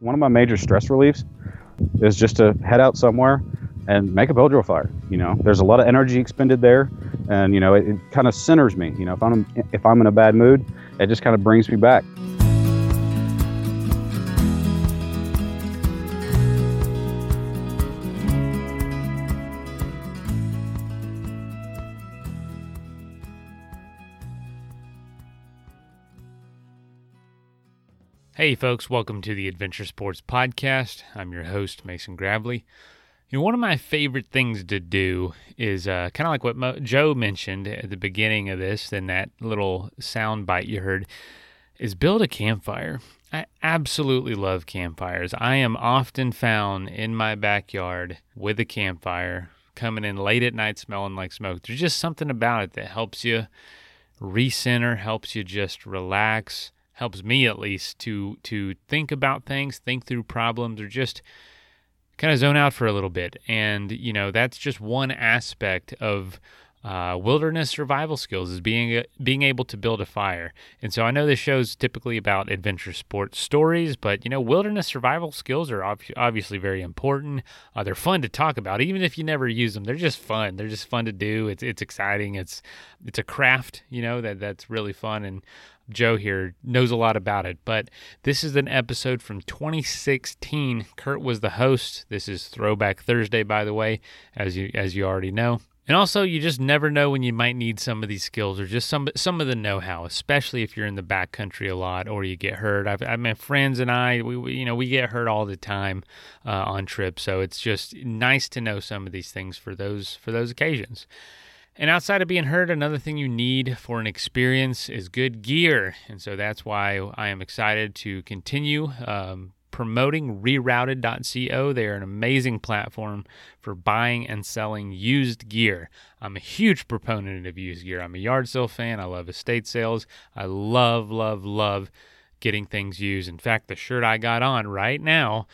one of my major stress reliefs is just to head out somewhere and make a bow drill fire. You know, there's a lot of energy expended there, and you know, it, it kind of centers me. You know, if I'm if I'm in a bad mood, it just kind of brings me back. Hey, folks, welcome to the Adventure Sports Podcast. I'm your host, Mason Gravely. You know, one of my favorite things to do is uh, kind of like what Mo- Joe mentioned at the beginning of this, and that little sound bite you heard, is build a campfire. I absolutely love campfires. I am often found in my backyard with a campfire, coming in late at night smelling like smoke. There's just something about it that helps you recenter, helps you just relax helps me at least to to think about things, think through problems, or just kind of zone out for a little bit. And you know that's just one aspect of uh, wilderness survival skills is being being able to build a fire. And so I know this show's typically about adventure sports stories, but you know wilderness survival skills are ob- obviously very important. Uh, they're fun to talk about, even if you never use them. They're just fun. They're just fun to do. It's it's exciting. It's it's a craft, you know that that's really fun. And Joe here knows a lot about it, but this is an episode from 2016. Kurt was the host. This is Throwback Thursday, by the way, as you as you already know. And also, you just never know when you might need some of these skills or just some some of the know-how, especially if you're in the backcountry a lot or you get hurt. I've, I, my friends and I, we, we, you know, we get hurt all the time uh, on trips, so it's just nice to know some of these things for those for those occasions. And outside of being hurt, another thing you need for an experience is good gear. And so that's why I am excited to continue um, promoting rerouted.co. They are an amazing platform for buying and selling used gear. I'm a huge proponent of used gear. I'm a yard sale fan. I love estate sales. I love, love, love getting things used. In fact, the shirt I got on right now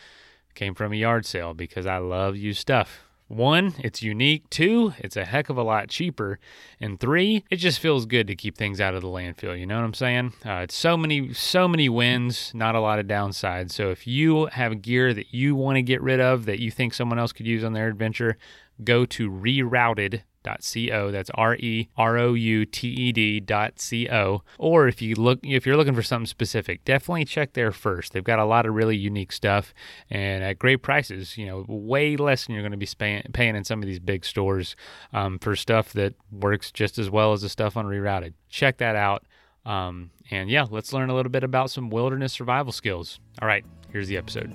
came from a yard sale because I love used stuff. One, it's unique. Two, it's a heck of a lot cheaper. And three, it just feels good to keep things out of the landfill. You know what I'm saying? Uh, it's so many, so many wins, not a lot of downsides. So if you have gear that you want to get rid of that you think someone else could use on their adventure, go to rerouted co. That's R E R O U T E D dot co. Or if you look, if you're looking for something specific, definitely check there first. They've got a lot of really unique stuff and at great prices. You know, way less than you're going to be paying, paying in some of these big stores um, for stuff that works just as well as the stuff on Rerouted. Check that out. Um, and yeah, let's learn a little bit about some wilderness survival skills. All right, here's the episode.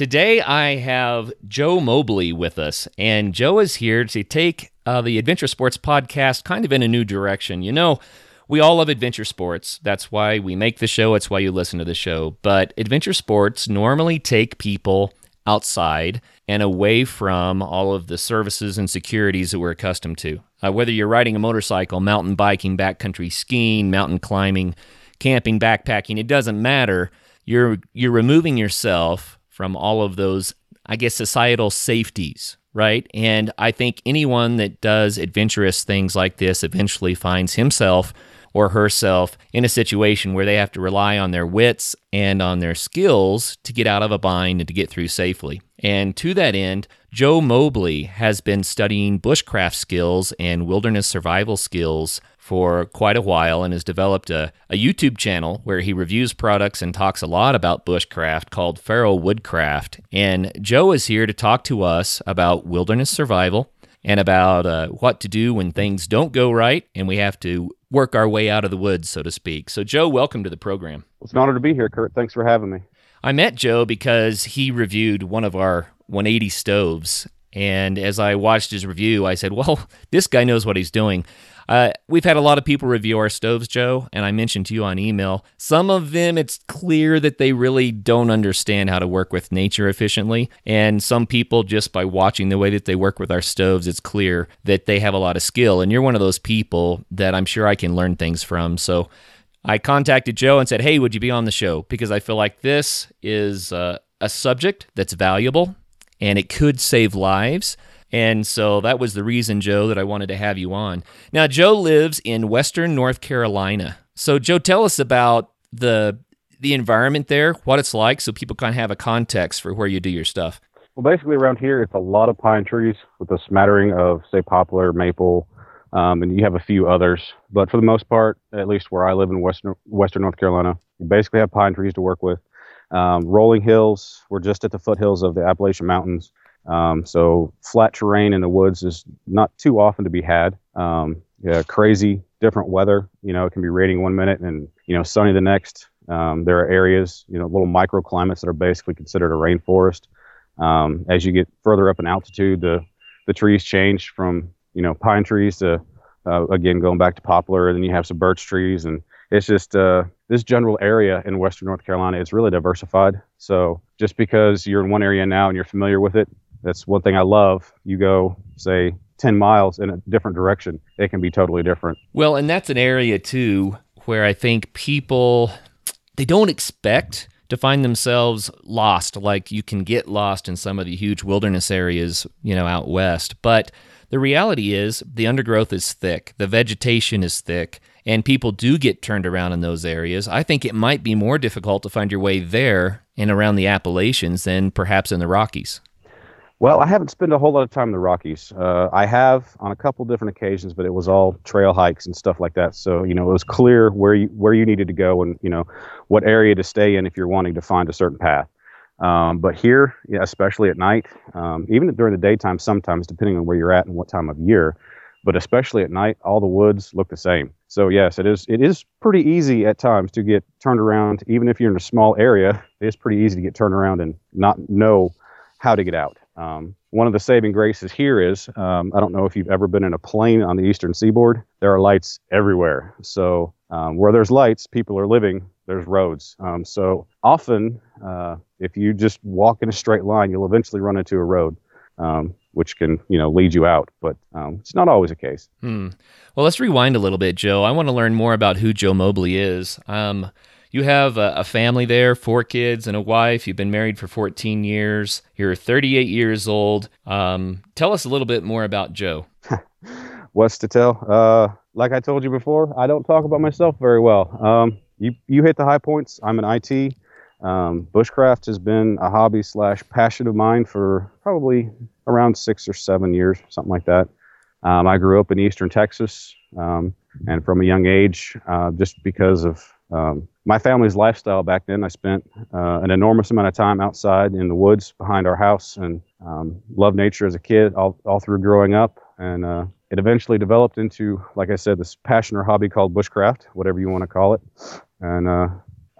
Today I have Joe Mobley with us, and Joe is here to take uh, the Adventure Sports podcast kind of in a new direction. You know, we all love adventure sports. That's why we make the show, it's why you listen to the show. But adventure sports normally take people outside and away from all of the services and securities that we're accustomed to. Uh, whether you're riding a motorcycle, mountain biking, backcountry skiing, mountain climbing, camping, backpacking, it doesn't matter. You're you're removing yourself from all of those, I guess, societal safeties, right? And I think anyone that does adventurous things like this eventually finds himself or herself in a situation where they have to rely on their wits and on their skills to get out of a bind and to get through safely. And to that end, Joe Mobley has been studying bushcraft skills and wilderness survival skills for quite a while and has developed a, a YouTube channel where he reviews products and talks a lot about bushcraft called Feral Woodcraft. And Joe is here to talk to us about wilderness survival and about uh, what to do when things don't go right and we have to work our way out of the woods, so to speak. So, Joe, welcome to the program. It's an honor to be here, Kurt. Thanks for having me. I met Joe because he reviewed one of our 180 stoves. And as I watched his review, I said, well, this guy knows what he's doing. Uh, we've had a lot of people review our stoves, Joe, and I mentioned to you on email. Some of them, it's clear that they really don't understand how to work with nature efficiently. And some people, just by watching the way that they work with our stoves, it's clear that they have a lot of skill. And you're one of those people that I'm sure I can learn things from. So I contacted Joe and said, hey, would you be on the show? Because I feel like this is uh, a subject that's valuable and it could save lives. And so that was the reason, Joe, that I wanted to have you on. Now, Joe lives in Western North Carolina. So, Joe, tell us about the the environment there, what it's like, so people kind of have a context for where you do your stuff. Well, basically around here, it's a lot of pine trees with a smattering of, say, poplar, maple, um, and you have a few others. But for the most part, at least where I live in western Western North Carolina, you basically have pine trees to work with. Um, rolling hills. We're just at the foothills of the Appalachian Mountains. Um, so flat terrain in the woods is not too often to be had. Um, yeah, crazy different weather. You know, it can be raining one minute and you know sunny the next. Um, there are areas, you know, little microclimates that are basically considered a rainforest. Um, as you get further up in altitude, the the trees change from you know pine trees to uh, again going back to poplar, and then you have some birch trees, and it's just uh, this general area in western North Carolina. is really diversified. So just because you're in one area now and you're familiar with it, that's one thing I love. You go say 10 miles in a different direction, it can be totally different. Well, and that's an area too where I think people they don't expect to find themselves lost like you can get lost in some of the huge wilderness areas, you know, out west. But the reality is the undergrowth is thick, the vegetation is thick, and people do get turned around in those areas. I think it might be more difficult to find your way there and around the Appalachians than perhaps in the Rockies. Well, I haven't spent a whole lot of time in the Rockies. Uh, I have on a couple different occasions, but it was all trail hikes and stuff like that. So you know, it was clear where you where you needed to go and you know what area to stay in if you're wanting to find a certain path. Um, but here, yeah, especially at night, um, even during the daytime, sometimes depending on where you're at and what time of year, but especially at night, all the woods look the same. So yes, it is it is pretty easy at times to get turned around, even if you're in a small area. It is pretty easy to get turned around and not know how to get out. Um, one of the saving graces here is um, I don't know if you've ever been in a plane on the eastern seaboard. There are lights everywhere. So um, where there's lights, people are living. There's roads. Um, so often, uh, if you just walk in a straight line, you'll eventually run into a road, um, which can you know lead you out. But um, it's not always the case. Hmm. Well, let's rewind a little bit, Joe. I want to learn more about who Joe Mobley is. Um, you have a, a, family there, four kids and a wife. You've been married for 14 years. You're 38 years old. Um, tell us a little bit more about Joe. What's to tell? Uh, like I told you before, I don't talk about myself very well. Um, you you hit the high points. I'm an IT. Um, bushcraft has been a hobby slash passion of mine for probably around six or seven years, something like that. Um, I grew up in eastern Texas, um, and from a young age, uh, just because of um, my family's lifestyle back then, I spent uh, an enormous amount of time outside in the woods behind our house and um, loved nature as a kid all, all through growing up. And uh, it eventually developed into, like I said, this passion or hobby called bushcraft, whatever you want to call it. And uh,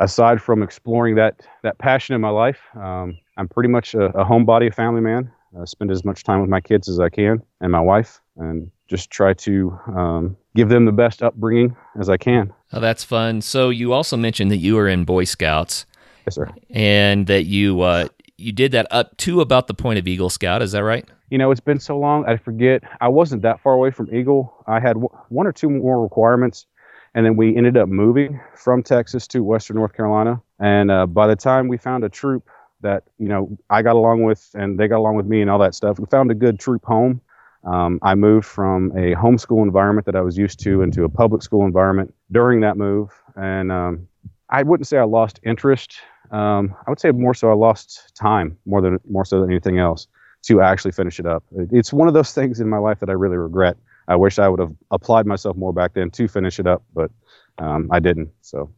aside from exploring that, that passion in my life, um, I'm pretty much a, a homebody, a family man. I spend as much time with my kids as I can and my wife, and just try to um, give them the best upbringing as I can. Oh, that's fun. So you also mentioned that you were in Boy Scouts. Yes, sir. And that you uh, you did that up to about the point of Eagle Scout. Is that right? You know, it's been so long. I forget. I wasn't that far away from Eagle. I had w- one or two more requirements, and then we ended up moving from Texas to Western North Carolina. And uh, by the time we found a troop that you know I got along with, and they got along with me, and all that stuff, we found a good troop home um, I moved from a homeschool environment that I was used to into a public school environment during that move. And um, I wouldn't say I lost interest. Um, I would say more so I lost time more than more so than anything else to actually finish it up. It's one of those things in my life that I really regret. I wish I would have applied myself more back then to finish it up, but um, I didn't. So.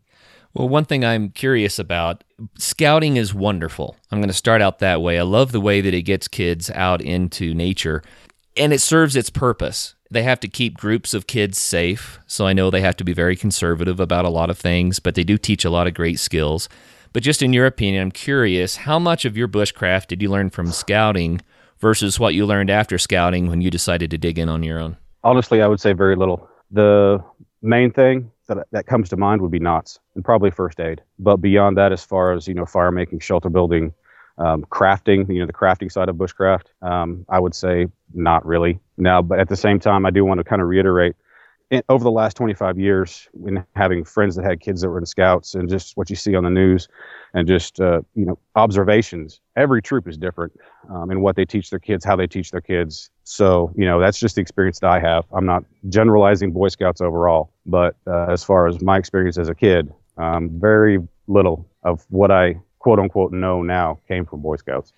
Well, one thing I'm curious about scouting is wonderful. I'm going to start out that way. I love the way that it gets kids out into nature and it serves its purpose. They have to keep groups of kids safe. So I know they have to be very conservative about a lot of things, but they do teach a lot of great skills. But just in your opinion, I'm curious how much of your bushcraft did you learn from scouting versus what you learned after scouting when you decided to dig in on your own? Honestly, I would say very little. The main thing that, that comes to mind would be knots and probably first aid. But beyond that, as far as, you know, fire making, shelter building, um, crafting, you know, the crafting side of bushcraft, um, I would say not really. Now, but at the same time, I do want to kind of reiterate in, over the last 25 years, in having friends that had kids that were in scouts, and just what you see on the news, and just uh, you know observations. Every troop is different um, in what they teach their kids, how they teach their kids. So you know that's just the experience that I have. I'm not generalizing Boy Scouts overall, but uh, as far as my experience as a kid, um, very little of what I quote unquote know now came from Boy Scouts.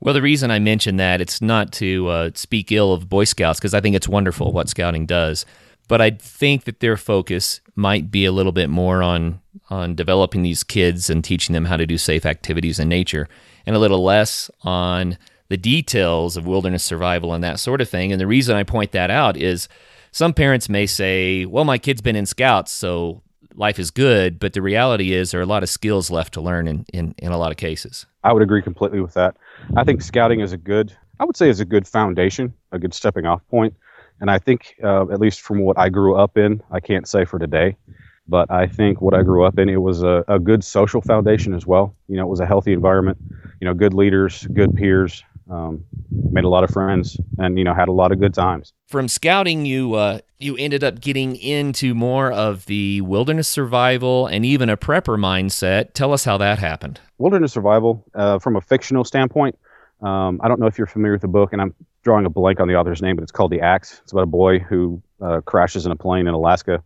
Well, the reason I mention that it's not to uh, speak ill of Boy Scouts because I think it's wonderful what Scouting does, but I think that their focus might be a little bit more on on developing these kids and teaching them how to do safe activities in nature, and a little less on the details of wilderness survival and that sort of thing. And the reason I point that out is some parents may say, "Well, my kid's been in Scouts, so life is good," but the reality is there are a lot of skills left to learn in in, in a lot of cases. I would agree completely with that. I think scouting is a good, I would say, is a good foundation, a good stepping off point. And I think, uh, at least from what I grew up in, I can't say for today, but I think what I grew up in, it was a, a good social foundation as well. You know, it was a healthy environment, you know, good leaders, good peers, um, made a lot of friends, and you know, had a lot of good times. From scouting, you uh, you ended up getting into more of the wilderness survival and even a prepper mindset. Tell us how that happened. Wilderness survival, uh, from a fictional standpoint, um, I don't know if you're familiar with the book, and I'm drawing a blank on the author's name, but it's called The Axe. It's about a boy who uh, crashes in a plane in Alaska.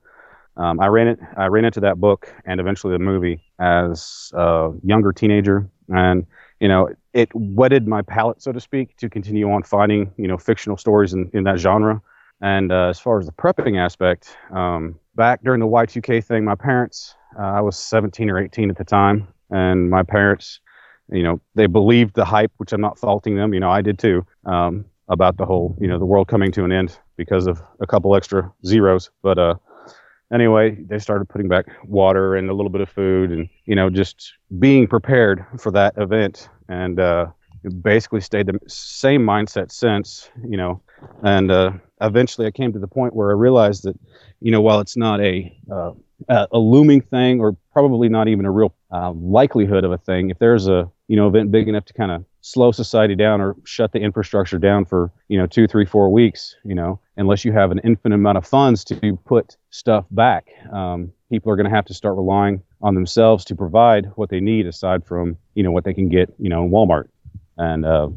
Um, I ran it. I ran into that book and eventually the movie as a younger teenager, and you know, it whetted my palate, so to speak, to continue on finding you know fictional stories in, in that genre. And uh, as far as the prepping aspect, um, back during the Y2K thing, my parents, uh, I was 17 or 18 at the time, and my parents, you know, they believed the hype, which I'm not faulting them. You know, I did too, um, about the whole, you know, the world coming to an end because of a couple extra zeros. But uh, anyway, they started putting back water and a little bit of food, and you know, just being prepared for that event. And uh, basically stayed the same mindset since, you know, and uh, eventually I came to the point where I realized that, you know, while it's not a uh, a looming thing or probably not even a real uh, likelihood of a thing, if there's a you know event big enough to kind of slow society down or shut the infrastructure down for you know two, three, four weeks, you know, unless you have an infinite amount of funds to put stuff back, um, people are going to have to start relying on themselves to provide what they need aside from you know what they can get you know in Walmart, and uh,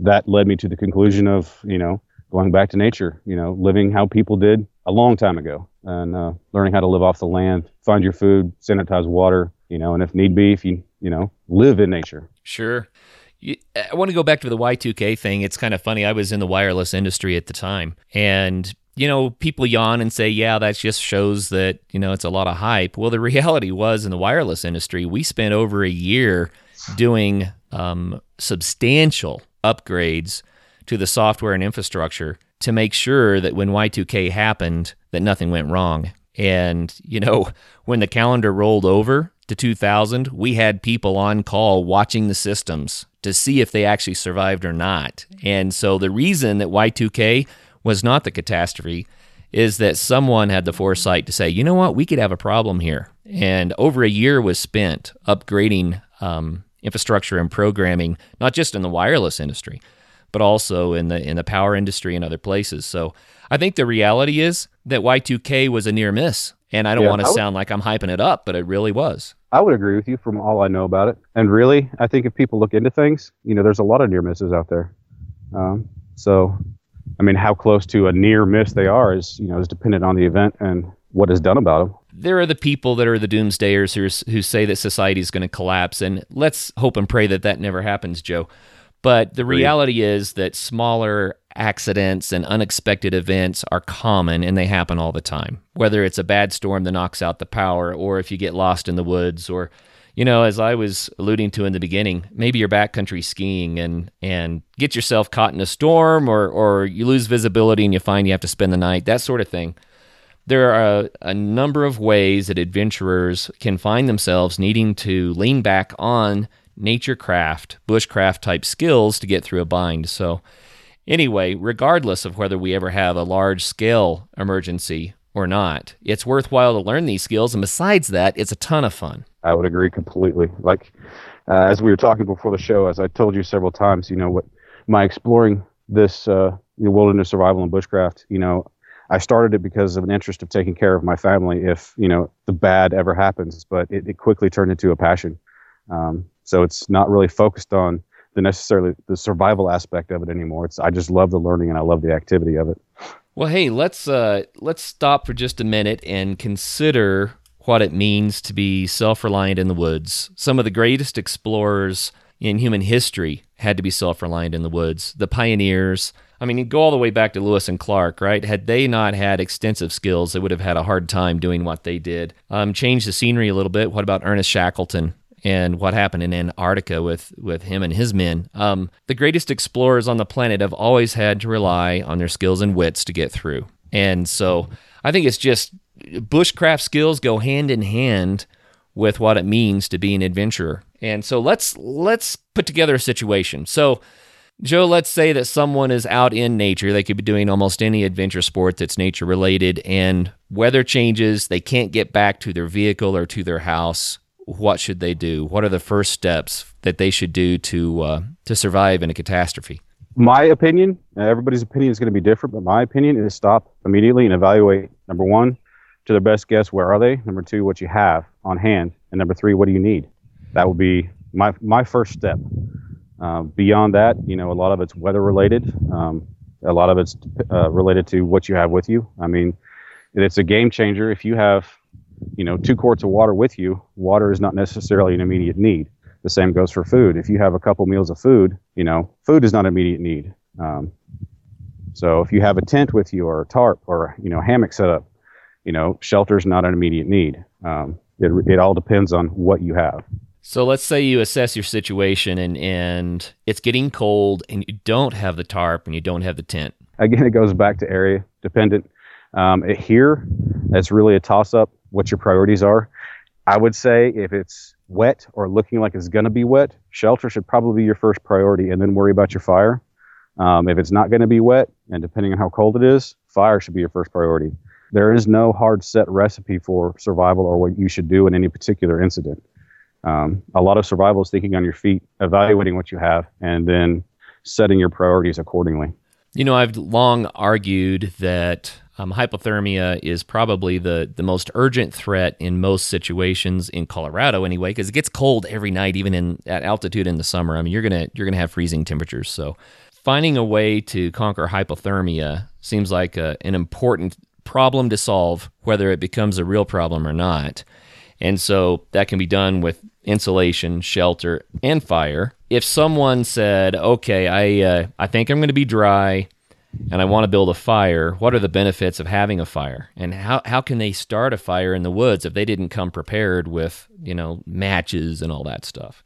that led me to the conclusion of you know going back to nature, you know, living how people did a long time ago, and uh, learning how to live off the land, find your food, sanitize water, you know, and if need be, if you you know live in nature. Sure. I want to go back to the Y2K thing. It's kind of funny. I was in the wireless industry at the time, and you know, people yawn and say, yeah, that just shows that, you know, it's a lot of hype. Well, the reality was in the wireless industry, we spent over a year doing um, substantial upgrades to the software and infrastructure to make sure that when Y2K happened, that nothing went wrong. And, you know, when the calendar rolled over to 2000, we had people on call watching the systems to see if they actually survived or not. And so the reason that Y2K was not the catastrophe is that someone had the foresight to say, you know what, we could have a problem here. And over a year was spent upgrading um, infrastructure and programming, not just in the wireless industry, but also in the in the power industry and other places. So I think the reality is that Y2K was a near miss. And I don't yeah, want to sound like I'm hyping it up, but it really was. I would agree with you from all I know about it. And really, I think if people look into things, you know, there's a lot of near misses out there. Um, so, I mean, how close to a near miss they are is, you know, is dependent on the event and what is done about them. There are the people that are the doomsdayers who, who say that society is going to collapse. And let's hope and pray that that never happens, Joe. But the reality is that smaller accidents and unexpected events are common and they happen all the time. Whether it's a bad storm that knocks out the power, or if you get lost in the woods, or you know, as I was alluding to in the beginning, maybe you're backcountry skiing and and get yourself caught in a storm, or or you lose visibility and you find you have to spend the night, that sort of thing. There are a, a number of ways that adventurers can find themselves needing to lean back on nature craft, bushcraft type skills to get through a bind. So, anyway, regardless of whether we ever have a large scale emergency or not, it's worthwhile to learn these skills. And besides that, it's a ton of fun. I would agree completely. Like, uh, as we were talking before the show, as I told you several times, you know, what my exploring this uh, you know, wilderness survival and bushcraft, you know, I started it because of an interest of taking care of my family if you know the bad ever happens, but it, it quickly turned into a passion. Um, so it's not really focused on the necessarily the survival aspect of it anymore. It's I just love the learning and I love the activity of it. Well, hey, let's uh, let's stop for just a minute and consider what it means to be self-reliant in the woods. Some of the greatest explorers in human history had to be self-reliant in the woods. The pioneers. I mean, you go all the way back to Lewis and Clark, right? Had they not had extensive skills, they would have had a hard time doing what they did. Um, change the scenery a little bit. What about Ernest Shackleton? And what happened in Antarctica with, with him and his men. Um, the greatest explorers on the planet have always had to rely on their skills and wits to get through. And so I think it's just bushcraft skills go hand in hand with what it means to be an adventurer. And so let's let's put together a situation. So Joe, let's say that someone is out in nature. They could be doing almost any adventure sport that's nature related, and weather changes. They can't get back to their vehicle or to their house what should they do? What are the first steps that they should do to uh, to survive in a catastrophe? My opinion, everybody's opinion is going to be different, but my opinion is stop immediately and evaluate. Number one, to their best guess, where are they? Number two, what you have on hand, and number three, what do you need? That would be my my first step. Uh, beyond that, you know, a lot of it's weather related. Um, a lot of it's uh, related to what you have with you. I mean, it's a game changer if you have you know, two quarts of water with you, water is not necessarily an immediate need. The same goes for food. If you have a couple meals of food, you know, food is not an immediate need. Um, so if you have a tent with you or a tarp or you know hammock set up, you know, shelter is not an immediate need. Um, it, it all depends on what you have. So let's say you assess your situation and, and it's getting cold and you don't have the tarp and you don't have the tent. Again, it goes back to area dependent. Um, it, here, it's really a toss up what your priorities are. I would say if it's wet or looking like it's going to be wet, shelter should probably be your first priority and then worry about your fire. Um, if it's not going to be wet, and depending on how cold it is, fire should be your first priority. There is no hard set recipe for survival or what you should do in any particular incident. Um, a lot of survival is thinking on your feet, evaluating what you have, and then setting your priorities accordingly. You know, I've long argued that um, hypothermia is probably the, the most urgent threat in most situations in Colorado, anyway, because it gets cold every night, even in at altitude in the summer. I mean, you're gonna you're gonna have freezing temperatures. So, finding a way to conquer hypothermia seems like a, an important problem to solve, whether it becomes a real problem or not. And so that can be done with insulation, shelter, and fire. If someone said, "Okay, I uh, I think I'm going to be dry," and I want to build a fire, what are the benefits of having a fire? And how, how can they start a fire in the woods if they didn't come prepared with, you know, matches and all that stuff?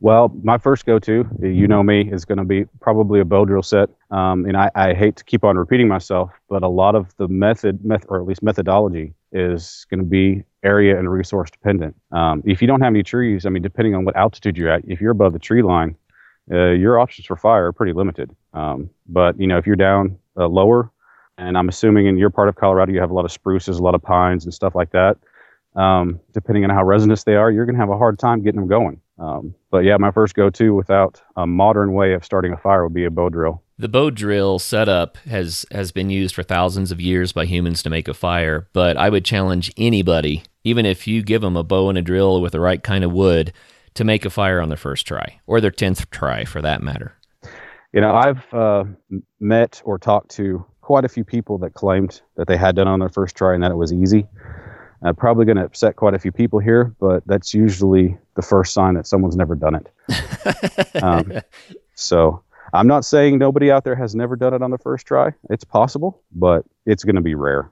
Well, my first go to, you know me, is going to be probably a bow drill set. Um, and I, I, hate to keep on repeating myself, but a lot of the method, meth- or at least methodology, is going to be area and resource dependent. Um, if you don't have any trees, I mean, depending on what altitude you're at, if you're above the tree line, uh, your options for fire are pretty limited. Um, but you know, if you're down uh, lower, and I'm assuming in your part of Colorado you have a lot of spruces, a lot of pines, and stuff like that. Um, depending on how resinous they are, you're going to have a hard time getting them going. Um, but yeah, my first go-to without a modern way of starting a fire would be a bow drill. The bow drill setup has has been used for thousands of years by humans to make a fire, but I would challenge anybody, even if you give them a bow and a drill with the right kind of wood, to make a fire on their first try or their 10th try for that matter? You know, I've uh, met or talked to quite a few people that claimed that they had done on their first try and that it was easy. I'm probably going to upset quite a few people here, but that's usually the first sign that someone's never done it. um, so I'm not saying nobody out there has never done it on the first try. It's possible, but it's going to be rare.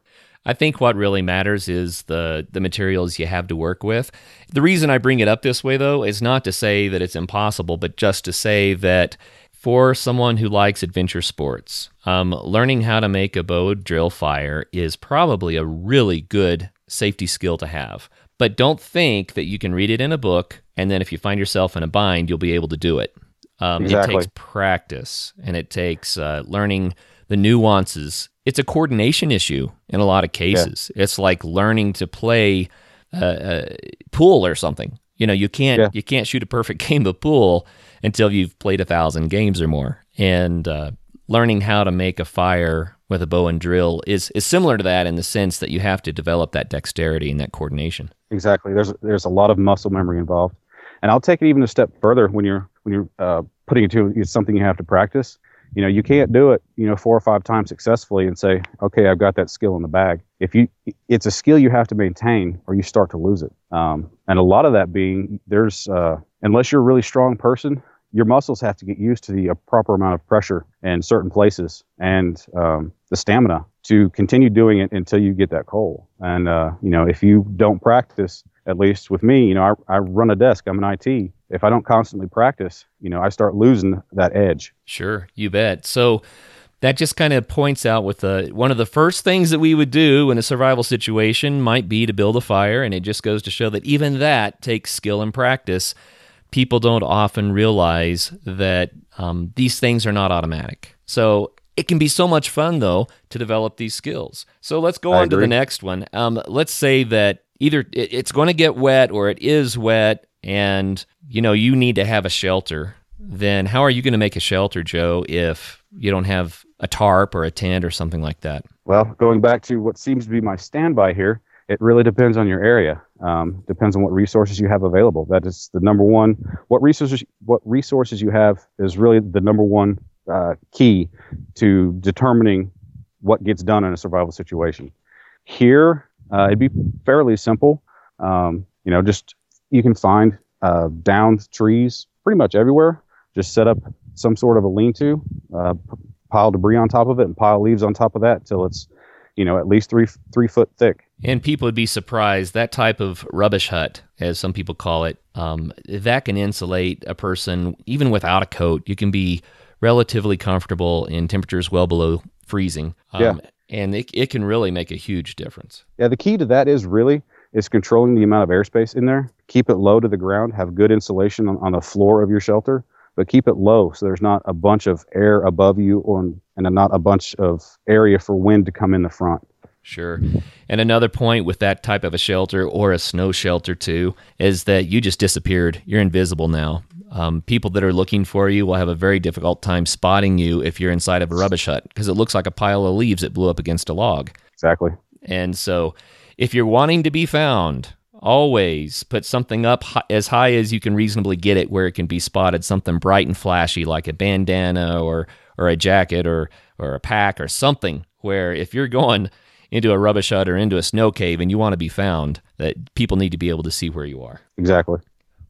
I think what really matters is the the materials you have to work with. The reason I bring it up this way though is not to say that it's impossible, but just to say that for someone who likes adventure sports, um, learning how to make a bow drill fire is probably a really good safety skill to have. But don't think that you can read it in a book and then if you find yourself in a bind, you'll be able to do it. Um, exactly. It takes practice and it takes uh, learning the nuances. It's a coordination issue in a lot of cases. Yeah. It's like learning to play uh, uh, pool or something. You know, you can't yeah. you can't shoot a perfect game of pool until you've played a thousand games or more. And uh, learning how to make a fire with a bow and drill is is similar to that in the sense that you have to develop that dexterity and that coordination. Exactly. There's there's a lot of muscle memory involved, and I'll take it even a step further when you're when you're uh, putting it to it's something you have to practice. You know, you can't do it you know four or five times successfully and say, okay, I've got that skill in the bag. If you, it's a skill you have to maintain, or you start to lose it. Um, and a lot of that being there's uh, unless you're a really strong person, your muscles have to get used to the uh, proper amount of pressure in certain places and um, the stamina to continue doing it until you get that coal. And uh, you know, if you don't practice, at least with me, you know, I, I run a desk. I'm an IT. If I don't constantly practice, you know, I start losing that edge. Sure, you bet. So that just kind of points out with the one of the first things that we would do in a survival situation might be to build a fire, and it just goes to show that even that takes skill and practice people don't often realize that um, these things are not automatic. So it can be so much fun, though, to develop these skills. So let's go I on agree. to the next one. Um, let's say that either it's going to get wet or it is wet, and you know you need to have a shelter. Then how are you going to make a shelter, Joe, if you don't have a tarp or a tent or something like that? Well, going back to what seems to be my standby here, it really depends on your area. Um, depends on what resources you have available. That is the number one. What resources what resources you have is really the number one uh, key to determining what gets done in a survival situation. Here, uh, it'd be fairly simple. Um, you know, just you can find uh, downed trees pretty much everywhere. Just set up some sort of a lean-to, uh, pile debris on top of it, and pile leaves on top of that till it's, you know, at least three three foot thick. And people would be surprised that type of rubbish hut, as some people call it, um, that can insulate a person even without a coat. You can be relatively comfortable in temperatures well below freezing. Um, Yeah. And it, it can really make a huge difference. Yeah, the key to that is really is controlling the amount of airspace in there. Keep it low to the ground. Have good insulation on, on the floor of your shelter, but keep it low so there's not a bunch of air above you on and not a bunch of area for wind to come in the front. Sure. And another point with that type of a shelter or a snow shelter, too, is that you just disappeared. You're invisible now. Um, people that are looking for you will have a very difficult time spotting you if you're inside of a rubbish hut because it looks like a pile of leaves that blew up against a log. Exactly. And so, if you're wanting to be found, always put something up hi- as high as you can reasonably get it where it can be spotted, something bright and flashy like a bandana or, or a jacket or, or a pack or something where if you're going into a rubbish hut or into a snow cave and you want to be found, that people need to be able to see where you are. Exactly.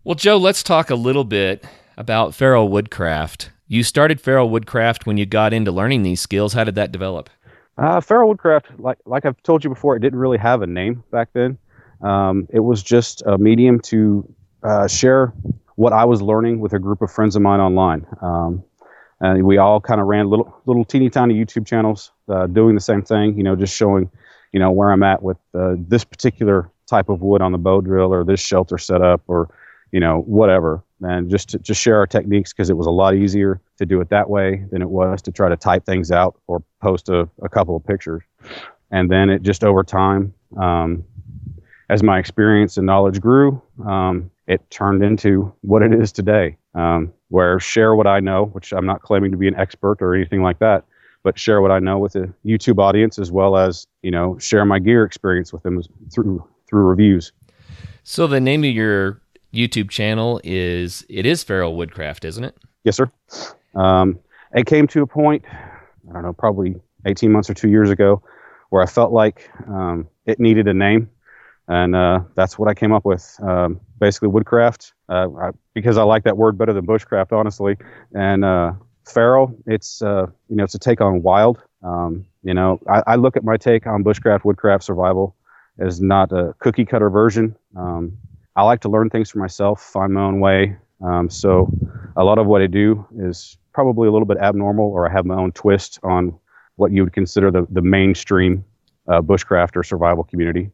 Well, Joe, let's talk a little bit about feral woodcraft. You started feral woodcraft when you got into learning these skills. How did that develop? Uh, feral woodcraft, like like I've told you before, it didn't really have a name back then. Um, it was just a medium to uh, share what I was learning with a group of friends of mine online. Um, and we all kind of ran little little teeny tiny YouTube channels uh, doing the same thing. You know, just showing, you know, where I'm at with uh, this particular type of wood on the bow drill or this shelter setup or, you know, whatever. And just to just share our techniques because it was a lot easier to do it that way than it was to try to type things out or post a, a couple of pictures. And then it just over time, um, as my experience and knowledge grew, um, it turned into what it is today, um, where share what I know, which I'm not claiming to be an expert or anything like that, but share what I know with the YouTube audience as well as you know share my gear experience with them through through reviews. So the name of your YouTube channel is it is Feral Woodcraft, isn't it? Yes, sir. Um, it came to a point, I don't know, probably 18 months or two years ago, where I felt like um, it needed a name, and uh, that's what I came up with. Um, basically, woodcraft, uh, I, because I like that word better than bushcraft, honestly. And uh, feral, it's uh, you know, it's a take on wild. Um, you know, I, I look at my take on bushcraft, woodcraft, survival as not a cookie cutter version. Um, I like to learn things for myself, find my own way. Um, so a lot of what I do is probably a little bit abnormal, or I have my own twist on what you would consider the, the mainstream uh, bushcraft or survival community.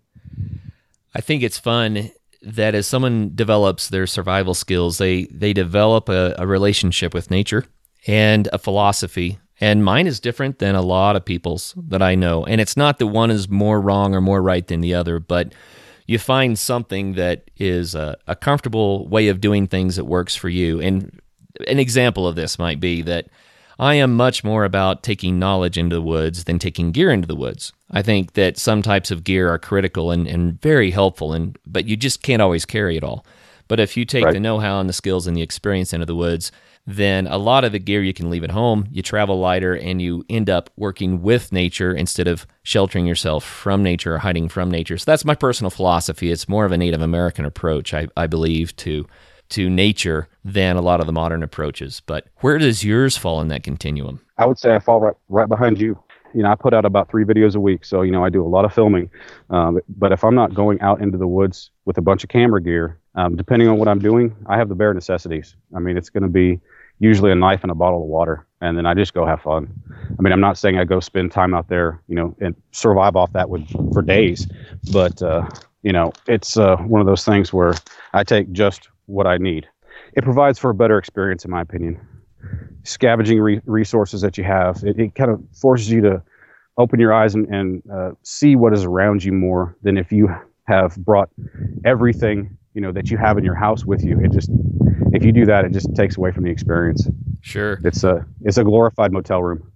I think it's fun that as someone develops their survival skills, they they develop a, a relationship with nature and a philosophy. And mine is different than a lot of people's that I know. And it's not that one is more wrong or more right than the other, but you find something that is a, a comfortable way of doing things that works for you. And an example of this might be that I am much more about taking knowledge into the woods than taking gear into the woods. I think that some types of gear are critical and, and very helpful, and but you just can't always carry it all. But if you take Right. the know-how and the skills and the experience into the woods, then a lot of the gear you can leave at home. You travel lighter, and you end up working with nature instead of sheltering yourself from nature or hiding from nature. So that's my personal philosophy. It's more of a Native American approach, I, I believe, to to nature than a lot of the modern approaches. But where does yours fall in that continuum? I would say I fall right right behind you. You know, I put out about three videos a week, so you know I do a lot of filming. Um, but if I'm not going out into the woods with a bunch of camera gear, um, depending on what I'm doing, I have the bare necessities. I mean, it's going to be usually a knife and a bottle of water, and then I just go have fun. I mean, I'm not saying I go spend time out there, you know, and survive off that with for days, but uh, you know, it's uh, one of those things where I take just what I need. It provides for a better experience, in my opinion scavenging re- resources that you have. It, it kind of forces you to open your eyes and, and uh, see what is around you more than if you have brought everything you know that you have in your house with you. It just if you do that, it just takes away from the experience. Sure. It's a it's a glorified motel room.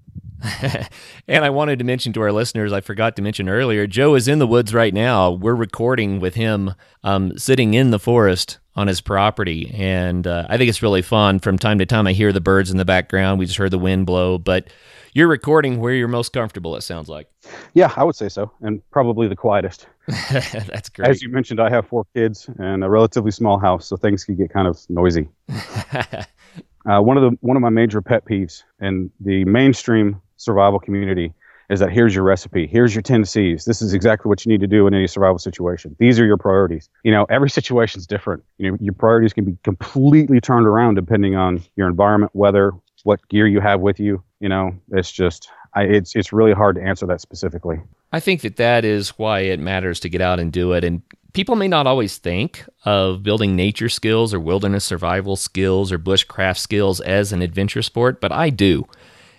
and I wanted to mention to our listeners, I forgot to mention earlier, Joe is in the woods right now. We're recording with him um, sitting in the forest on his property. And uh, I think it's really fun. From time to time, I hear the birds in the background. We just heard the wind blow. But you're recording where you're most comfortable, it sounds like. Yeah, I would say so, and probably the quietest. That's great. As you mentioned, I have four kids and a relatively small house, so things can get kind of noisy. Uh, one of the one of my major pet peeves in the mainstream survival community is that here's your recipe, here's your 10 C's. This is exactly what you need to do in any survival situation. These are your priorities. You know, every situation is different. You know, your priorities can be completely turned around depending on your environment, weather, what gear you have with you. You know, it's just I, it's it's really hard to answer that specifically. I think that that is why it matters to get out and do it. And people may not always think of building nature skills or wilderness survival skills or bushcraft skills as an adventure sport, but I do.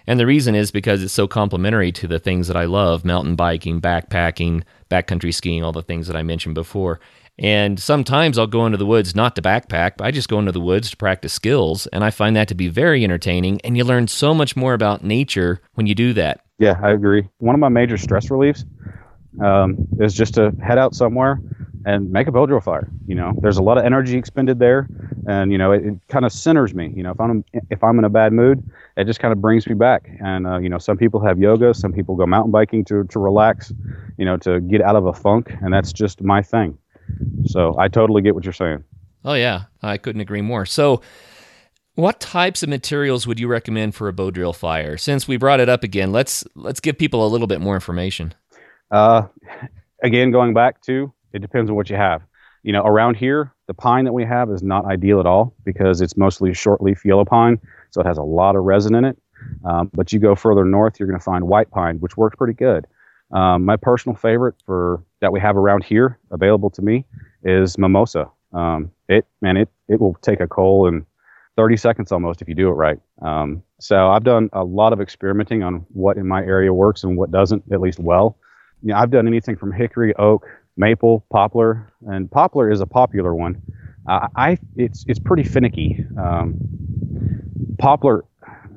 And the reason is because it's so complementary to the things that I love mountain biking, backpacking, backcountry skiing, all the things that I mentioned before. And sometimes I'll go into the woods not to backpack, but I just go into the woods to practice skills. And I find that to be very entertaining. And you learn so much more about nature when you do that. Yeah, I agree. One of my major stress reliefs um, is just to head out somewhere and make a bow drill fire. You know, there's a lot of energy expended there, and you know, it, it kind of centers me. You know, if I'm if I'm in a bad mood, it just kind of brings me back. And uh, you know, some people have yoga, some people go mountain biking to to relax, you know, to get out of a funk, and that's just my thing. So I totally get what you're saying. Oh, yeah. I couldn't agree more. So, what types of materials would you recommend for a bow drill fire? Since we brought it up again, let's let's give people a little bit more information. Uh, again, going back to it depends on what you have. You know, around here, the pine that we have is not ideal at all because it's mostly shortleaf yellow pine, so it has a lot of resin in it. Um, but you go further north, you're going to find white pine, which works pretty good. Um, my personal favorite for that we have around here available to me is mimosa. Um, it man, it it will take a coal in 30 seconds almost if you do it right. Um, so I've done a lot of experimenting on what in my area works and what doesn't, at least well. You know, I've done anything from hickory, oak, maple, poplar, and poplar is a popular one. Uh, I it's it's pretty finicky. Um, poplar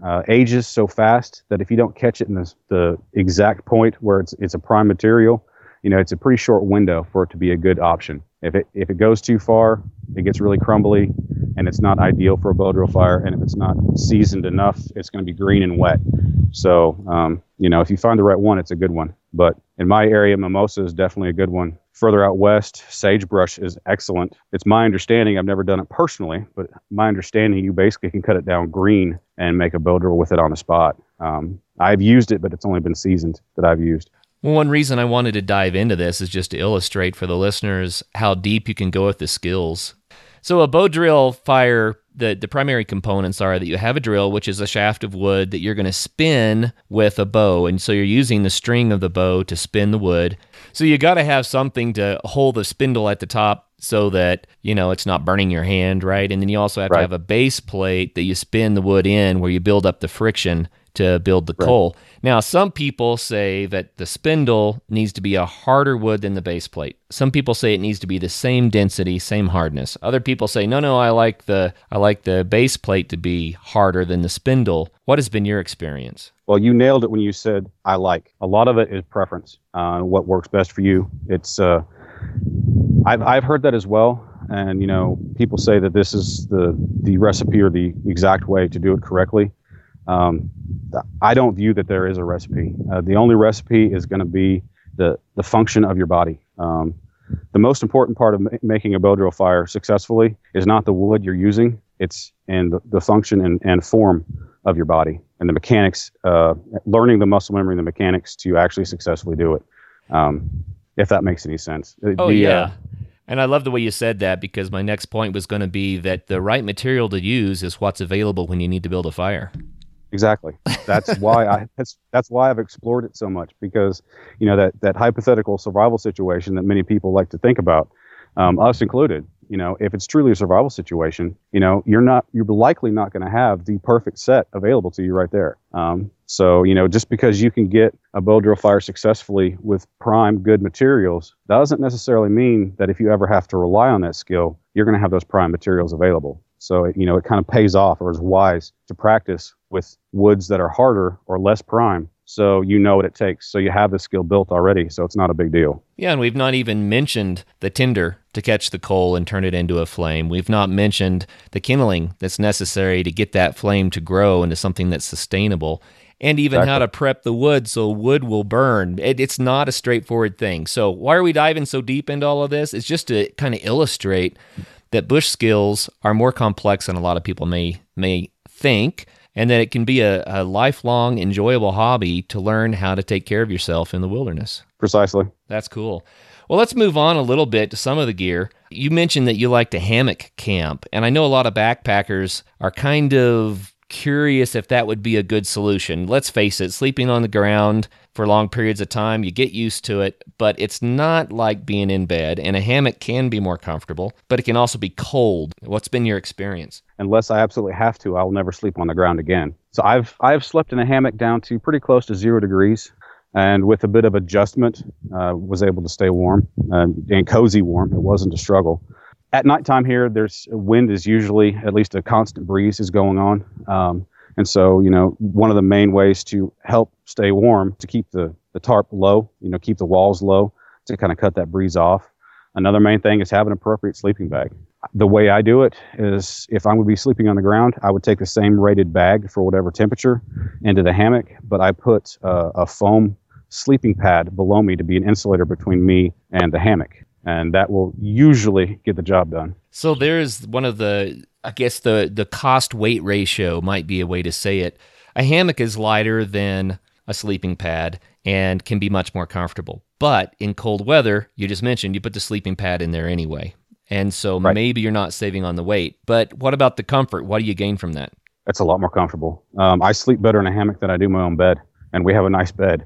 uh, ages so fast that if you don't catch it in the, the exact point where it's it's a prime material, you know, it's a pretty short window for it to be a good option. If it if it goes too far, it gets really crumbly, and it's not ideal for a bow drill fire. And if it's not seasoned enough, it's going to be green and wet. So, um, you know, if you find the right one, it's a good one. But in my area, mimosa is definitely a good one. Further out west, sagebrush is excellent. It's my understanding, I've never done it personally, but my understanding, you basically can cut it down green and make a drill with it on the spot. Um, I've used it, but it's only been seasoned that I've used. Well, one reason I wanted to dive into this is just to illustrate for the listeners how deep you can go with the skills. So, a bow drill fire, the, the primary components are that you have a drill, which is a shaft of wood that you're going to spin with a bow. And so, you're using the string of the bow to spin the wood. So, you got to have something to hold the spindle at the top so that, you know, it's not burning your hand, right? And then you also have to have a base plate that you spin the wood in where you build up the friction to build the Right. coal. Now, some people say that the spindle needs to be a harder wood than the base plate. Some people say it needs to be the same density, same hardness. Other people say, no, no, I like the I like the base plate to be harder than the spindle. What has been your experience? Well, you nailed it when you said I like. A lot of it is preference, uh, what works best for you. It's uh, I've I've heard that as well, and you know people say that this is the the recipe or the exact way to do it correctly. Um, I don't view that there is a recipe. Uh, the only recipe is going to be the the function of your body. Um, the most important part of ma- making a bow drill fire successfully is not the wood you're using; it's in the, the function and, and form of your body and the mechanics, uh, learning the muscle memory and the mechanics to actually successfully do it. Um, if that makes any sense. Uh, Oh the, yeah. uh, and I love the way you said that because my next point was going to be that the right material to use is what's available when you need to build a fire. Exactly. That's why I that's that's why I've explored it so much because you know that that hypothetical survival situation that many people like to think about, um, us included. You know, if it's truly a survival situation, you know, you're not you're likely not going to have the perfect set available to you right there. Um, so you know, just because you can get a bow drill fire successfully with prime good materials doesn't necessarily mean that if you ever have to rely on that skill, you're going to have those prime materials available. So it, you know, it kind of pays off or is wise to practice with woods that are harder or less prime. So you know what it takes. So you have the skill built already. So it's not a big deal. Yeah, and we've not even mentioned the tinder to catch the coal and turn it into a flame. We've not mentioned the kindling that's necessary to get that flame to grow into something that's sustainable. And even how to prep the wood so wood will burn. It, it's not a straightforward thing. So, why are we diving so deep into all of this? It's just to kind of illustrate that bush skills are more complex than a lot of people may may think, and that it can be a, a lifelong, enjoyable hobby to learn how to take care of yourself in the wilderness. Precisely. That's cool. Well, let's move on a little bit to some of the gear. You mentioned that you like to hammock camp, and I know a lot of backpackers are kind of curious if that would be a good solution. Let's face it, sleeping on the ground for long periods of time, you get used to it, but it's not like being in bed, and a hammock can be more comfortable, but it can also be cold. What's been your experience? Unless I absolutely have to, I will never sleep on the ground again. So I've I've slept in a hammock down to pretty close to zero degrees, and with a bit of adjustment, uh, was able to stay warm and, and cozy warm. It wasn't a struggle. At nighttime here, there's wind is usually at least a constant breeze is going on, um, and so you know one of the main ways to help stay warm to keep the the tarp low, you know, keep the walls low to kind of cut that breeze off. Another main thing is have an appropriate sleeping bag the way I do it is if I would be sleeping on the ground, I would take the same rated bag for whatever temperature into the hammock, but I put uh, a foam sleeping pad below me to be an insulator between me and the hammock. And that will usually get the job done. So there's one of the I guess the the cost weight ratio might be a way to say it. A hammock is lighter than a sleeping pad and can be much more comfortable. But in cold weather, you just mentioned you put the sleeping pad in there anyway. And so Right. maybe you're not saving on the weight. But what about the comfort? What do you gain from that? That's a lot more comfortable. Um, I sleep better in a hammock than I do my own bed, and we have a nice bed.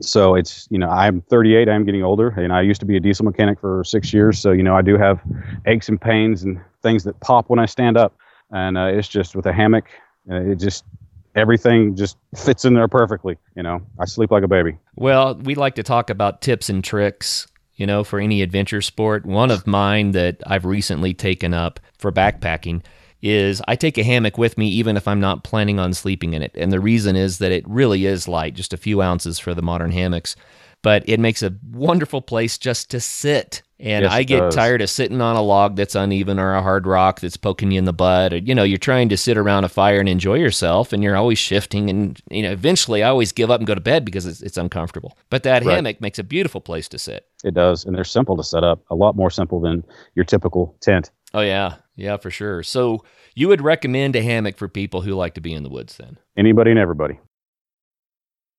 So it's you know I'm 38, I'm getting older, and I used to be a diesel mechanic for six years. So you know I do have aches and pains and things that pop when I stand up, and uh, it's just with a hammock, uh, it just everything just fits in there perfectly. You know I sleep like a baby. Well, we like to talk about tips and tricks, you know, for any adventure sport. One of mine that I've recently taken up for backpacking is I take a hammock with me even if I'm not planning on sleeping in it. And the reason is that it really is light, just a few ounces for the modern hammocks, but it makes a wonderful place just to sit. And Yes, I get does. tired of sitting on a log that's uneven or a hard rock that's poking you in the butt. Or, you know, you're trying to sit around a fire and enjoy yourself, and you're always shifting. And, you know, eventually I always give up and go to bed because it's, it's uncomfortable. But that Right. hammock makes a beautiful place to sit. It does, and they're simple to set up. A lot more simple than your typical tent. Oh, yeah. Yeah, for sure. So you would recommend a hammock for people who like to be in the woods then? Anybody and everybody.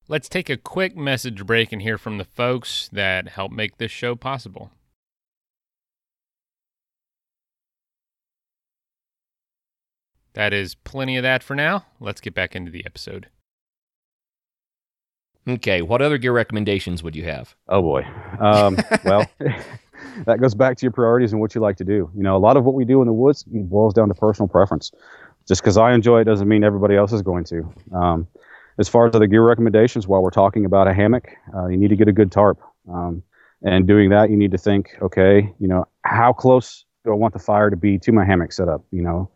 Let's take a quick message break and hear from the folks that help make this show possible. That is plenty of that for now. Let's get back into the episode. Okay. What other gear recommendations would you have? Oh boy. Um, well, that goes back to your priorities and what you like to do. You know, a lot of what we do in the woods boils down to personal preference. Just because I enjoy it doesn't mean everybody else is going to. Um, as far as other gear recommendations, while we're talking about a hammock, uh, you need to get a good tarp. Um, and doing that, you need to think, okay, you know, how close do I want the fire to be to my hammock setup? You know,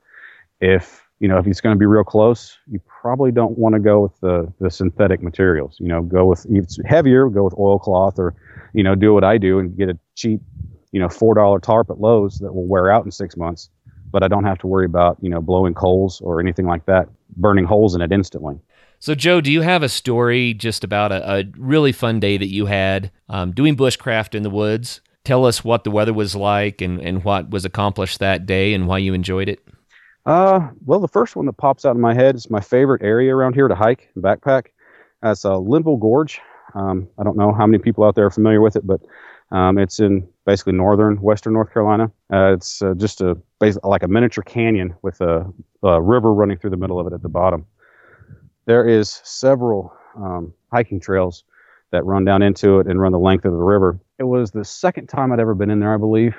if you know if it's going to be real close, you probably don't want to go with the the synthetic materials. You know, go with if it's heavier, go with oilcloth, or you know, do what I do and get a cheap, you know, four dollar tarp at Lowe's that will wear out in six months. But I don't have to worry about you know blowing coals or anything like that, burning holes in it instantly. So, Joe, do you have a story just about a, a really fun day that you had um, doing bushcraft in the woods? Tell us what the weather was like and, and what was accomplished that day and why you enjoyed it. Uh, well, the first one that pops out in my head is my favorite area around here to hike and backpack. That's uh, Linville Gorge. Um, I don't know how many people out there are familiar with it, but um, it's in basically northern western North Carolina. Uh, it's uh, just a like a miniature canyon with a, a, river running through the middle of it at the bottom there is several um, hiking trails that run down into it and run the length of the river. It was the second time I'd ever been in there, I believe.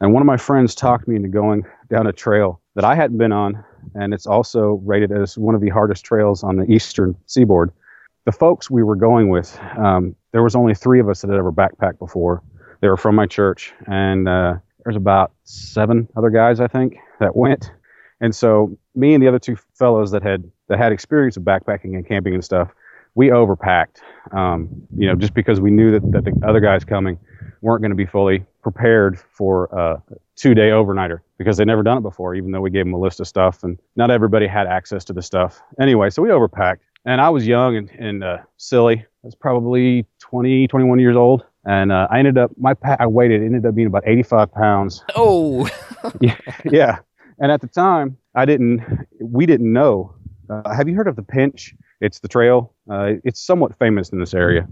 And one of my friends talked me into going down a trail that I hadn't been on, and it's also rated as one of the hardest trails on the eastern seaboard. The folks we were going with, um, there was only three of us that had ever backpacked before. They were from my church, and uh, there's about seven other guys, I think, that went. And so me and the other two fellows that had that had experience of backpacking and camping and stuff, we overpacked. Um, you know, just because we knew that, that the other guys coming weren't going to be fully prepared for a two-day overnighter because they'd never done it before. Even though we gave them a list of stuff, and not everybody had access to the stuff. Anyway, so we overpacked, and I was young and, and uh, silly. I was probably 20, 21 years old. And uh, I ended up, my pack, I weighed it, ended up being about 85 pounds. Oh, yeah, yeah. And at the time, I didn't, we didn't know. Uh, have you heard of the Pinch? It's the trail. Uh, it's somewhat famous in this area.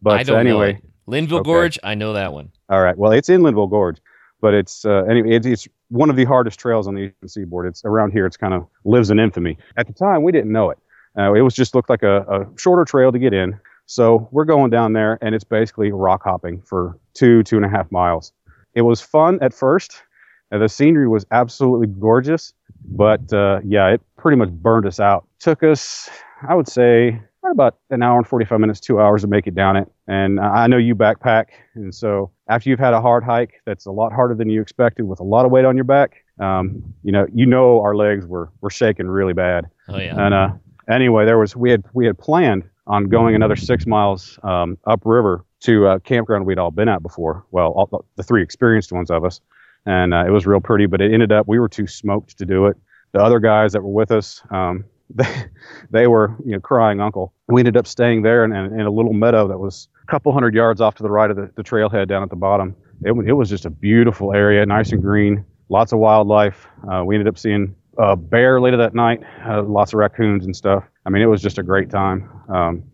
But I don't anyway, know Linville okay. Gorge, I know that one. All right. Well, it's in Linville Gorge, but it's uh, anyway. It's, it's one of the hardest trails on the eastern seaboard. It's around here. It's kind of lives in infamy. At the time, we didn't know it. Uh, it was just looked like a, a shorter trail to get in. So we're going down there, and it's basically rock hopping for two, two and a half miles. It was fun at first and the scenery was absolutely gorgeous, but uh, yeah, it pretty much burned us out. Took us, I would say, about an hour and 45 minutes, two hours to make it down it. And I know you backpack. And so after you've had a hard hike that's a lot harder than you expected with a lot of weight on your back, um, you know, you know our legs were, were shaking really bad. Oh, yeah. And uh, anyway, there was, we had, we had planned on going another six miles um, upriver to a campground we'd all been at before. Well, all, the three experienced ones of us and uh, it was real pretty. But it ended up we were too smoked to do it. The other guys that were with us, um, they they were you know crying uncle. We ended up staying there in, in, in, a little meadow that was a couple hundred yards off to the right of the, the trailhead down at the bottom. It it was just a beautiful area, nice and green, lots of wildlife. Uh, we ended up seeing a bear later that night, uh, lots of raccoons and stuff. I mean, it was just a great time. Um,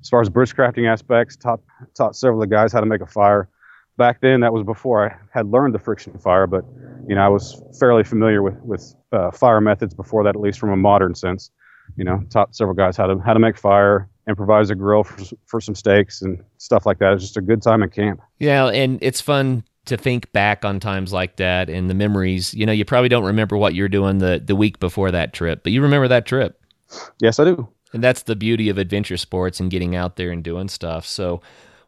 as far as bushcrafting aspects, taught taught several of the guys how to make a fire back then that was before I had learned the friction fire, but you know I was fairly familiar with with uh, fire methods before that, at least from a modern sense. You know, taught several guys how to how to make fire, improvise a grill for for some steaks and stuff like that. It's just a good time at camp. Yeah, and it's fun to think back on times like that and the memories. You know, you probably don't remember what you're doing the the week before that trip, but you remember that trip. Yes, I do. And that's the beauty of adventure sports and getting out there and doing stuff. So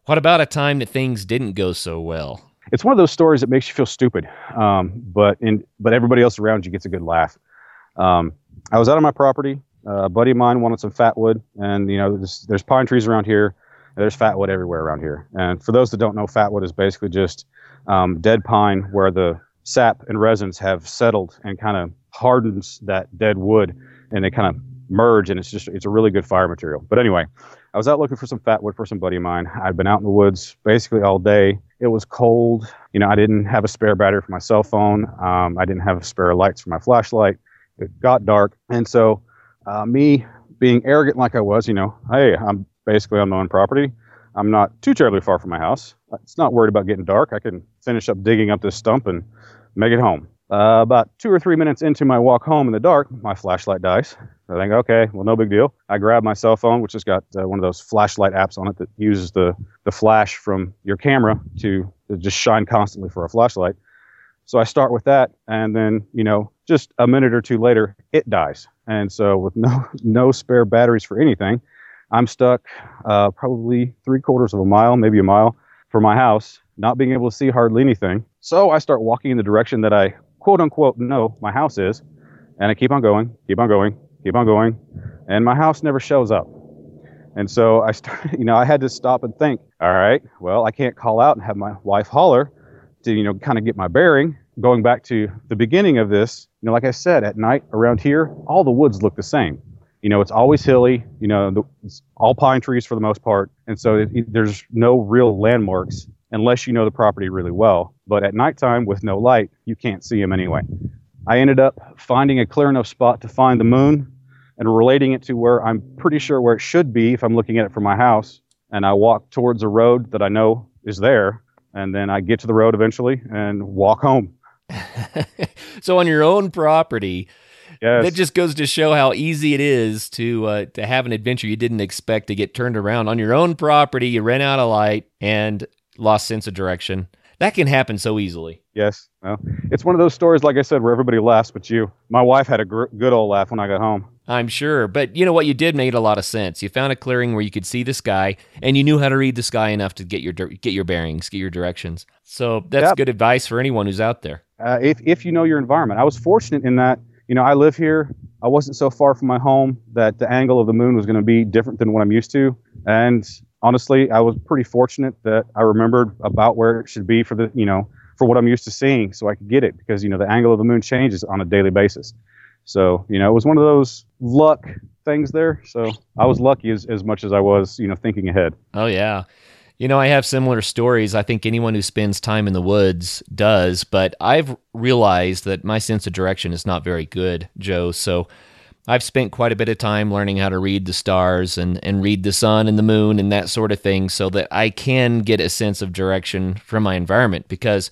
what about a time that things didn't go so well? It's one of those stories that makes you feel stupid, um, but in, but everybody else around you gets a good laugh. Um, I was out on my property. Uh, a buddy of mine wanted some fat wood, and you know there's, there's pine trees around here. there's fat wood everywhere around here. And for those that don't know, fat wood is basically just um, dead pine where the sap and resins have settled and kind of hardens that dead wood, and they kind of merge, and it's just it's a really good fire material. But anyway, I was out looking for some fat wood for some buddy of mine. I'd been out in the woods basically all day. It was cold. You know, I didn't have a spare battery for my cell phone. Um, I didn't have spare lights for my flashlight. It got dark. And so, uh, me being arrogant like I was, you know, hey, I'm basically on my own property. I'm not too terribly far from my house. It's not worried about getting dark. I can finish up digging up this stump and make it home. Uh, about two or three minutes into my walk home in the dark, my flashlight dies. I think, okay, well, no big deal. I grab my cell phone, which has got uh, one of those flashlight apps on it that uses the, the flash from your camera to, to just shine constantly for a flashlight. So I start with that, and then, you know, just a minute or two later, it dies. And so, with no no spare batteries for anything, I'm stuck uh, probably three quarters of a mile, maybe a mile from my house, not being able to see hardly anything. So I start walking in the direction that I quote unquote know my house is, and I keep on going, keep on going, keep on going, and my house never shows up. And so I started, you know, I had to stop and think, all right, well, I can't call out and have my wife holler to, you know, kind of get my bearing. Going back to the beginning of this, you know, like I said, at night around here, all the woods look the same. You know, it's always hilly, you know, the, it's all pine trees for the most part. And so it, it, there's no real landmarks unless you know the property really well. But at nighttime with no light, you can't see them anyway. I ended up finding a clear enough spot to find the moon and relating it to where I'm pretty sure where it should be if I'm looking at it from my house. And I walk towards a road that I know is there. And then I get to the road eventually and walk home. so on your own property, yes. that just goes to show how easy it is to uh, to have an adventure you didn't expect to get turned around on your own property. You ran out of light and lost sense of direction. That can happen so easily. Yes. Well, it's one of those stories, like I said, where everybody laughs but you. My wife had a gr- good old laugh when I got home. I'm sure. But you know what? You did made a lot of sense. You found a clearing where you could see the sky, and you knew how to read the sky enough to get your get your bearings, get your directions. So that's yep. good advice for anyone who's out there. Uh, if if you know your environment, I was fortunate in that you know I live here. I wasn't so far from my home that the angle of the moon was going to be different than what I'm used to, and honestly, I was pretty fortunate that I remembered about where it should be for the you know for what I'm used to seeing, so I could get it because you know the angle of the moon changes on a daily basis. So, you know, it was one of those luck things there. So I was lucky as, as much as I was, you know, thinking ahead. Oh, yeah. You know, I have similar stories. I think anyone who spends time in the woods does, but I've realized that my sense of direction is not very good, Joe. So I've spent quite a bit of time learning how to read the stars and, and read the sun and the moon and that sort of thing so that I can get a sense of direction from my environment because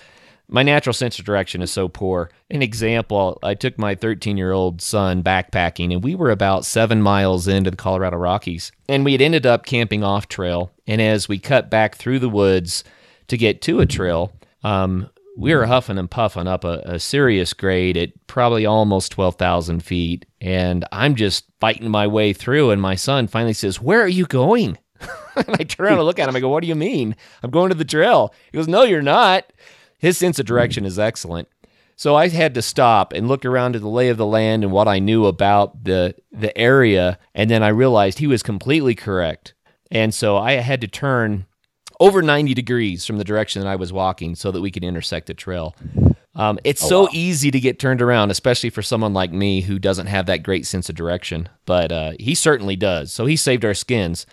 my natural sense of direction is so poor. An example, I took my 13 year old son backpacking, and we were about seven miles into the Colorado Rockies. And we had ended up camping off trail. And as we cut back through the woods to get to a trail, um, we were huffing and puffing up a, a serious grade at probably almost 12,000 feet. And I'm just fighting my way through. And my son finally says, Where are you going? and I turn around and look at him. I go, What do you mean? I'm going to the trail. He goes, No, you're not. His sense of direction is excellent. So I had to stop and look around at the lay of the land and what I knew about the the area, and then I realized he was completely correct. And so I had to turn over 90 degrees from the direction that I was walking so that we could intersect the trail. Um, it's oh, so wow. easy to get turned around, especially for someone like me who doesn't have that great sense of direction. But uh, he certainly does. So he saved our skins.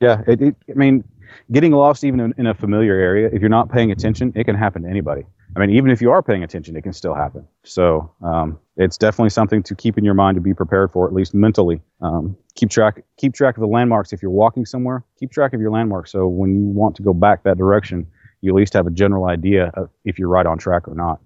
Yeah, it, it, I mean, getting lost even in, in, a familiar area, if you're not paying attention, it can happen to anybody. I mean, even if you are paying attention, it can still happen. So um, it's definitely something to keep in your mind to be prepared for, at least mentally. Um, keep track keep track of the landmarks. If you're walking somewhere, keep track of your landmarks. So when you want to go back that direction, you at least have a general idea if you're right on track or not.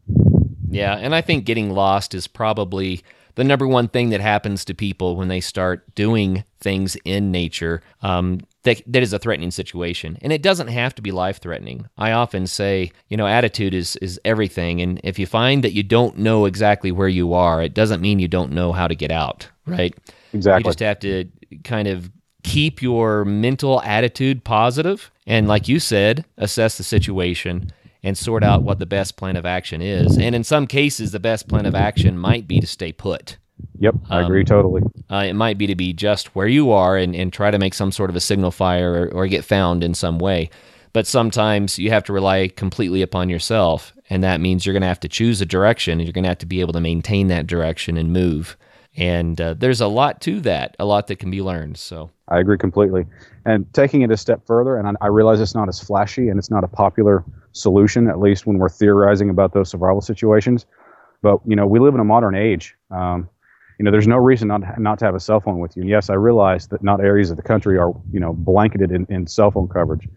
Yeah, and I think getting lost is probably the number one thing that happens to people when they start doing things in nature. Um, that, that is a threatening situation. And it doesn't have to be life threatening. I often say, you know, attitude is, is everything. And if you find that you don't know exactly where you are, it doesn't mean you don't know how to get out, right? Exactly. You just have to kind of keep your mental attitude positive and, like you said, assess the situation and sort out what the best plan of action is. And in some cases, the best plan of action might be to stay put. Yep, I agree um, totally. Uh, it might be to be just where you are and, and try to make some sort of a signal fire or, or get found in some way. But sometimes you have to rely completely upon yourself. And that means you're going to have to choose a direction and you're going to have to be able to maintain that direction and move. And uh, there's a lot to that, a lot that can be learned. So I agree completely. And taking it a step further, and I, I realize it's not as flashy and it's not a popular solution, at least when we're theorizing about those survival situations. But you know, we live in a modern age. Um, you know, there's no reason not not to have a cell phone with you. And yes, I realize that not areas of the country are you know blanketed in, in cell phone coverage,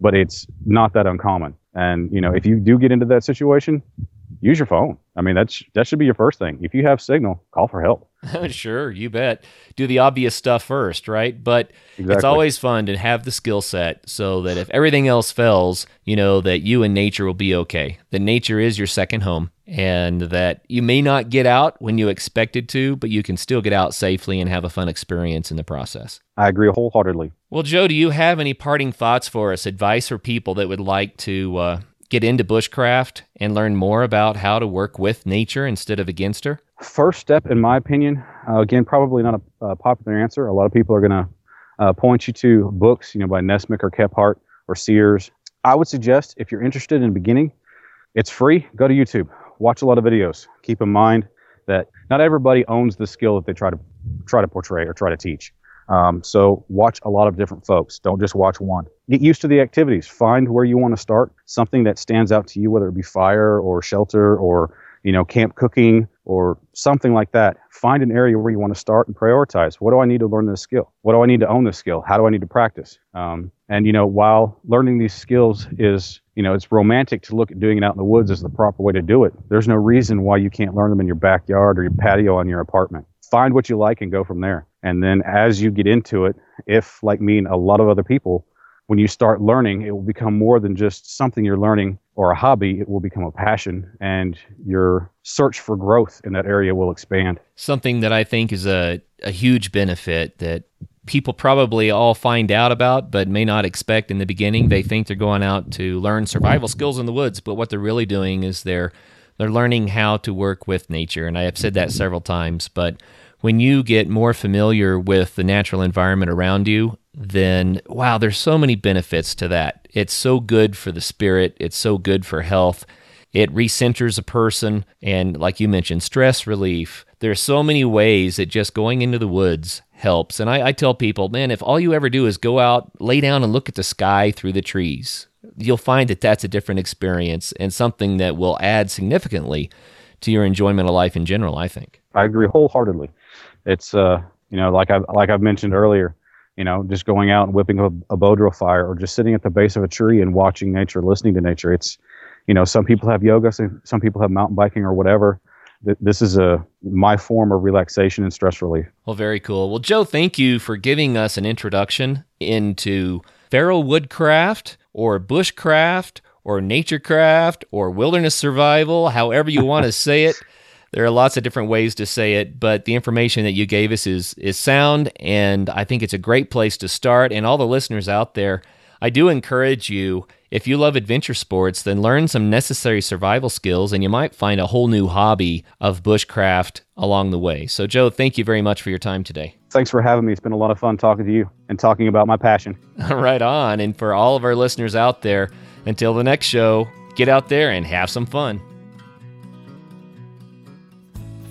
but it's not that uncommon. And you know, if you do get into that situation, use your phone. I mean, that's that should be your first thing. If you have signal, call for help. sure, you bet. Do the obvious stuff first, right? But Exactly. it's always fun to have the skill set so that if everything else fails, you know that you and nature will be okay. That nature is your second home and that you may not get out when you expected to, but you can still get out safely and have a fun experience in the process. I agree wholeheartedly. Well, Joe, do you have any parting thoughts for us, advice for people that would like to uh, get into bushcraft and learn more about how to work with nature instead of against her? First step, in my opinion, uh, again, probably not a, a popular answer. A lot of people are going to uh, point you to books, you know, by Nessmuk or Kephart or Sears. I would suggest if you're interested in beginning, it's free. Go to YouTube, watch a lot of videos. Keep in mind that not everybody owns the skill that they try to try to portray or try to teach. Um, so watch a lot of different folks. Don't just watch one. Get used to the activities. Find where you want to start. Something that stands out to you, whether it be fire or shelter or you know camp cooking or something like that. Find an area where you want to start and prioritize. What do I need to learn this skill? What do I need to own this skill? How do I need to practice? Um, and you know, while learning these skills is you know it's romantic to look at doing it out in the woods as the proper way to do it. There's no reason why you can't learn them in your backyard or your patio on your apartment. Find what you like and go from there. And then as you get into it, if like me and a lot of other people, when you start learning, it will become more than just something you're learning or a hobby. It will become a passion, and your search for growth in that area will expand. Something that I think is a, a huge benefit that people probably all find out about but may not expect in the beginning. They think they're going out to learn survival skills in the woods, but what they're really doing is they're they're learning how to work with nature. And I have said that several times, but when you get more familiar with the natural environment around you, then wow, there's so many benefits to that. It's so good for the spirit, it's so good for health. It recenters a person, and like you mentioned, stress relief. There's so many ways that just going into the woods helps. And I, I tell people, man, if all you ever do is go out, lay down, and look at the sky through the trees, you'll find that that's a different experience and something that will add significantly to your enjoyment of life in general. I think. I agree wholeheartedly. It's uh, you know, like I like I've mentioned earlier, you know, just going out and whipping a, a bow fire, or just sitting at the base of a tree and watching nature, listening to nature. It's, you know, some people have yoga, some some people have mountain biking or whatever. This is a my form of relaxation and stress relief. Well, very cool. Well, Joe, thank you for giving us an introduction into feral woodcraft or bushcraft or naturecraft or wilderness survival, however you want to say it. There are lots of different ways to say it, but the information that you gave us is is sound and I think it's a great place to start and all the listeners out there, I do encourage you if you love adventure sports, then learn some necessary survival skills and you might find a whole new hobby of bushcraft along the way. So Joe, thank you very much for your time today. Thanks for having me. It's been a lot of fun talking to you and talking about my passion. right on. And for all of our listeners out there, until the next show, get out there and have some fun.